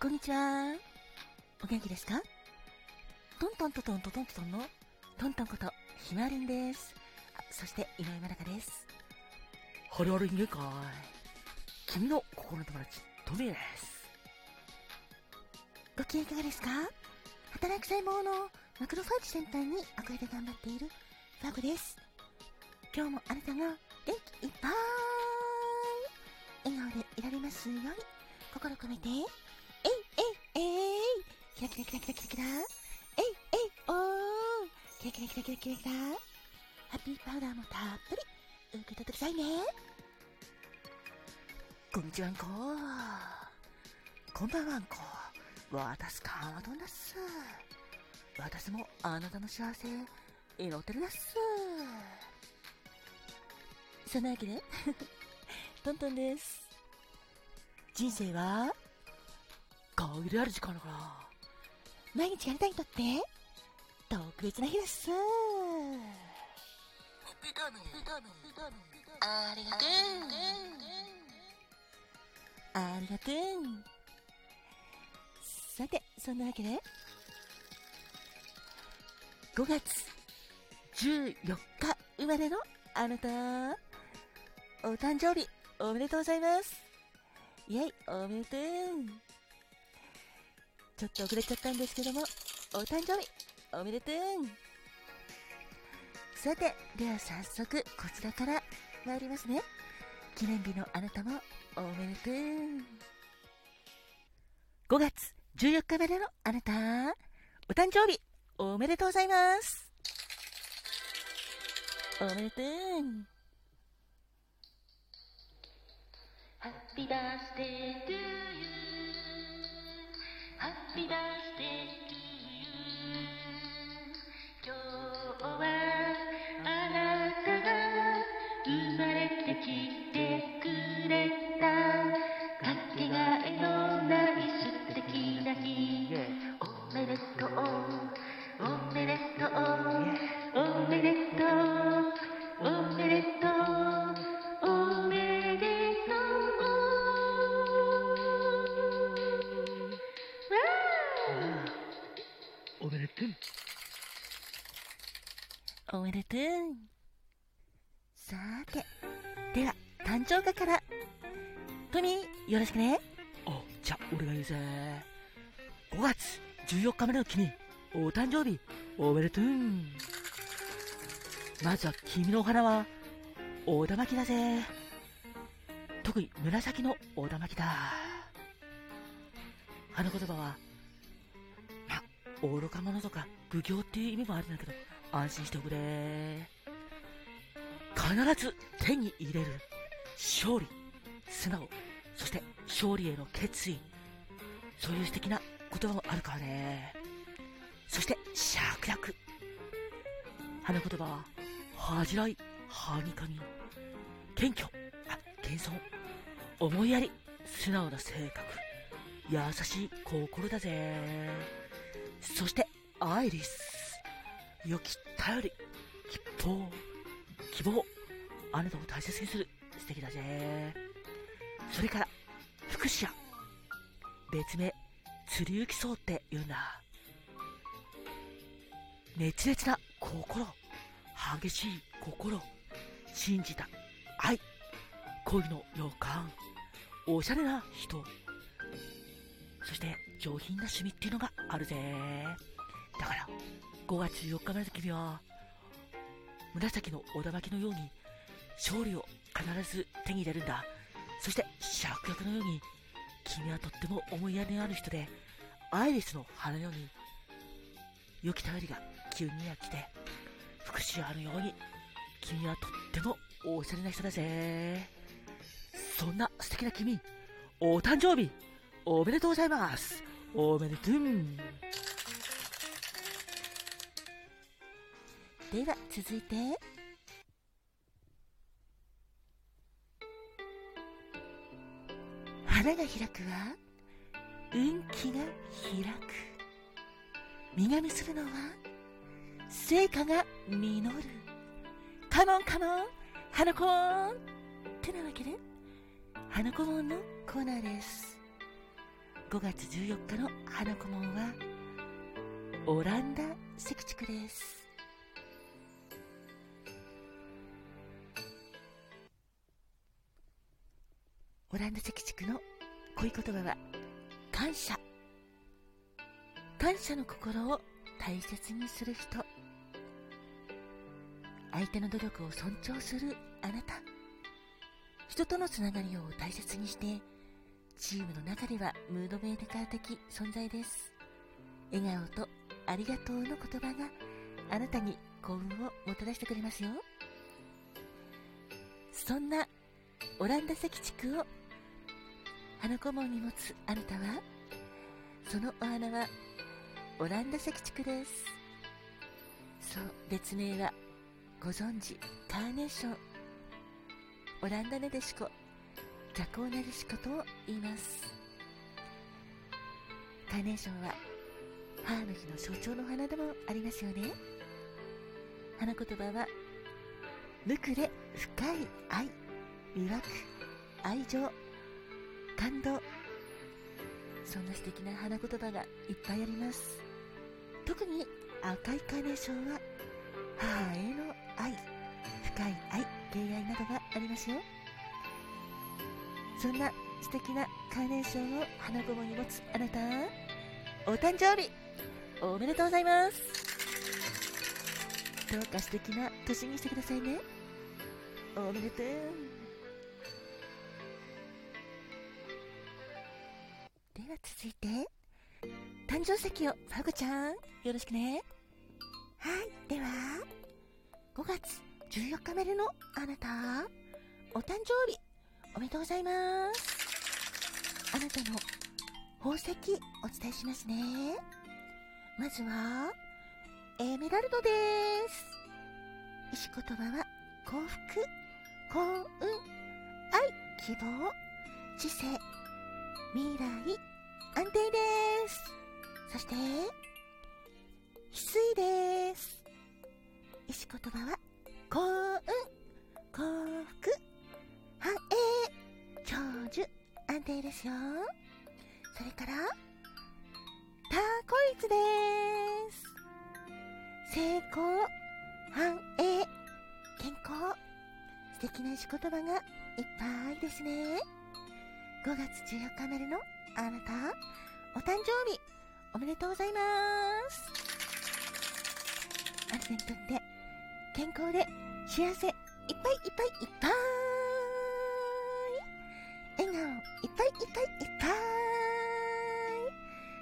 こんにちは。お元気ですか？トントントントントントントンのトントンことひまるんです。あそして井上まなかです。ハリハリ人間会。君の心の友達、トミーです。ご機嫌いかがですか？働く細胞のマクロファージセンターに憧れて頑張っているファゴです。今日もあなたが元気いっぱい笑顔でいられますように心込めて、キラキラキラキラキラキラえいえいおーキラキラキラキラキラキラハッピーパウダーもたっぷり受け取ってくださいねこんにちはんこ。こんばんはんこ。私かわどんだっす。私もあなたの幸せ、祈ってるだっす。そんなわけでトントンです人生は限りある時間だから。毎日あなたにとって？特別な日です。ありがとう。ありがとうさてそんなわけで。5月14日生まれのあなた。お誕生日おめでとうございます。イェイおめでとうちょっと遅れちゃったんですけどもお誕生日おめでとうさてでは早速こちらから参りますね。記念日のあなたもおめでとう5月14日までのあなたお誕生日おめでとうございます。おめでとう Happy birthday to you. Happy birthday おめでとう。さーて、では、誕生日から、トミー、よろしくね。あ、じゃあ、俺が言うぜ。5月14日までの君、お誕生日、おめでとう。まずは君のお花は、大玉木だぜ。特に紫の大玉木だ。花言葉は、愚か者とか愚行っていう意味もあるんだけど、安心しておくれ。必ず手に入れる。勝利、素直、そして勝利への決意。そういう素敵な言葉もあるからね。そして、芍薬。花言葉は、恥じらい、はにかみ。謙虚、あ、謙遜。思いやり、素直な性格。優しい心だぜ。そして、アイリス。良き頼り、吉報、希望。あなたを大切にする素敵だぜ。それから、福祉や。別名、釣り行きそうって言うんだ。熱烈な心、激しい心、信じた愛、恋の予感、おしゃれな人、そして上品な趣味っていうのがあるぜ。だから、5月4日までの君は、紫の小田巻のように、勝利を必ず手に入れるんだ。そして、芍薬のように、君はとっても思いやりのある人で、アイリスの花のように、良き頼りが急には来て、福祉あるように、君はとってもおしゃれな人だぜ。そんな素敵な君、お誕生日、おめでとうございます。おめでとう。では、続いて、花が開くは、運気が開く。実が結ぶのは、成果が実る。カモンカモン、花コーンってなわけで、花コーンのコーナーです。5月14日の花子門はオランダ石地区です。オランダ石地区の恋言葉は感謝。感謝の心を大切にする人。相手の努力を尊重するあなた。人とのつながりを大切にしてチームの中ではムードメーカー的存在です。笑顔とありがとうの言葉があなたに幸運をもたらしてくれますよ。そんなオランダ石地区を花顧問に持つあなたはそのお花はオランダ石地区です。そう別名はご存知カーネーション。オランダネデシコジャコーナデシコと言います。カーネーションは母の日の象徴の花でもありますよね。花言葉は無垢で深い愛魅惑愛情感動そんな素敵な花言葉がいっぱいあります。特に赤いカーネーションは母への愛深い愛敬愛などがありますよ。そんな素敵なカーネーションを花ごもに持つあなた。お誕生日。おめでとうございます。どうか素敵な年にしてくださいね。おめでとう。では続いて誕生石をファグちゃん。よろしくね。はい、では、5月14日までのあなた、お誕生日、おめでとうございます。あなたの宝石、お伝えしますね。まずは、エメラルドです。石言葉は、幸福、幸運、愛、希望、知性、未来、安定です。そして、翡翠です。石言葉は、10安定ですよ。それからターコイズです。成功繁栄健康素敵な石言葉がいっぱいですね。5月14日までのあなたお誕生日おめでとうございます。あなたにとって健康で幸せいっぱいいっぱいいっぱい。いっぱいいっぱいいっぱい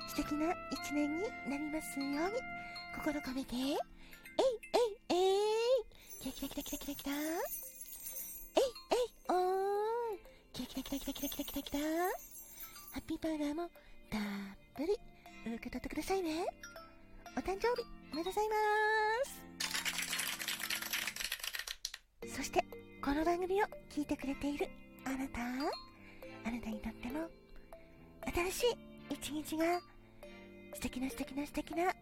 素敵な一年になりますように心込めて。えいえいえい。キラキラキラキラキラキラえいえいおーキラキラキラキラキラキラキラキラ。ハッピーパウダーもたっぷり受け取ってくださいね。お誕生日おめでとうございます。そしてこの番組を聞いてくれているあなた。あなたにとっても新しい一日が素敵な素敵な素敵な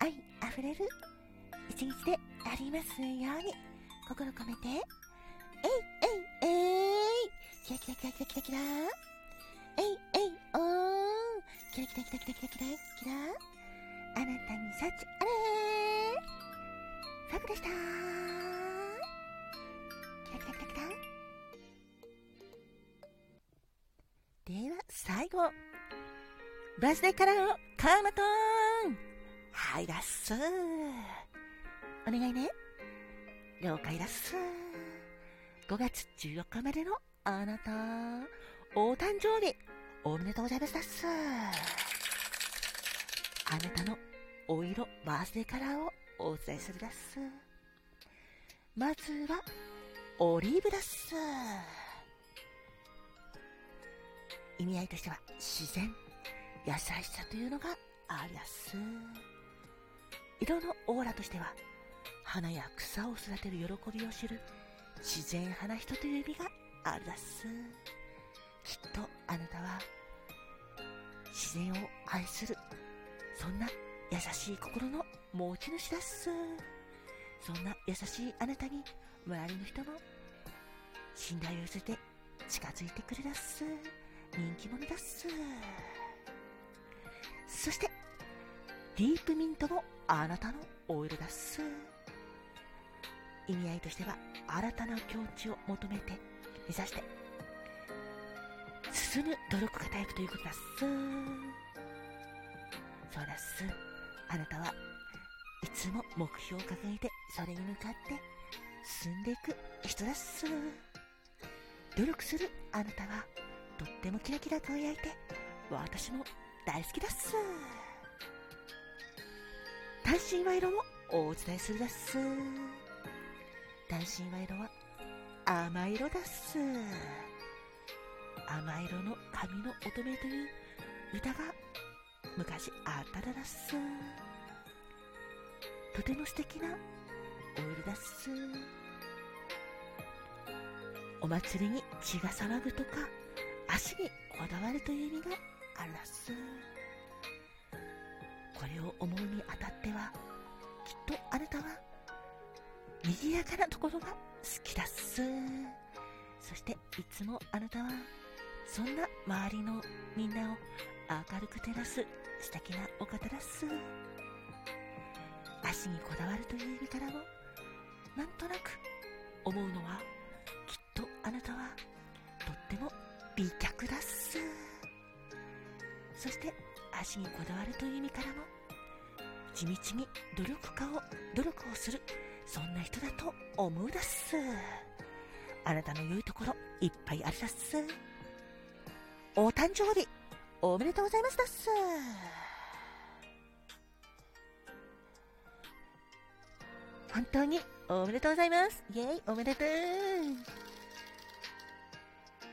愛あふれる一日でありますように心込めて。えいえいえい。キラキラキラキラキラキラ。えいえいおーキラキラキラキラキラキラキラ。あなたに幸あれ。ファブでした。キラキラキラキラ。最後。バースデーカラーをカーマトーンはいだっすお願いね。了解だっす5月14日までのあなた。お誕生日。おめでとうございますだっすあなたのお色バースデーカラーをお伝えするだっすまずはオリーブだっす意味合いとしては自然優しさというのがありやす色のオーラとしては花や草を育てる喜びを知る自然派な人という意味があるだすきっとあなたは自然を愛する。そんな優しい心の持ち主だっす。そんな優しいあなたに周りの人も信頼を寄せて近づいてくれだっす人気者だっすそして、ディープミントもあなたのオイルだっす。意味合いとしては、新たな境地を求めて、目指して、進む努力家タイプということだっす。そうだっす。あなたはいつも目標を掲げて、それに向かって進んでいく人だっす。努力するあなたは、とってもキラキラ輝いて、私も大好きだっす。単身賄賂もお伝えするだっす。単身賄賂は甘色だっす。甘色の髪の乙女という歌が昔あっただだっす。とても素敵なオイルだっす。お祭りに血が騒ぐとか、足にこだわるという意味があるだす。これを思うにあたっては、きっとあなたは、賑やかなところが好きだっす。そして、いつもあなたは、そんな周りのみんなを明るく照らす素敵なお方だっす。足にこだわるという意味からも、なんとなく思うのは、きっとあなたは、とっても美脚だっす。そして、足にこだわるという意味からも、地道に努力家を、努力をする、そんな人だと思うだっす。あなたの良いところ、いっぱいあるだっす。お誕生日、おめでとうございますだっす。本当におめでとうございます。イェイ、おめでとう。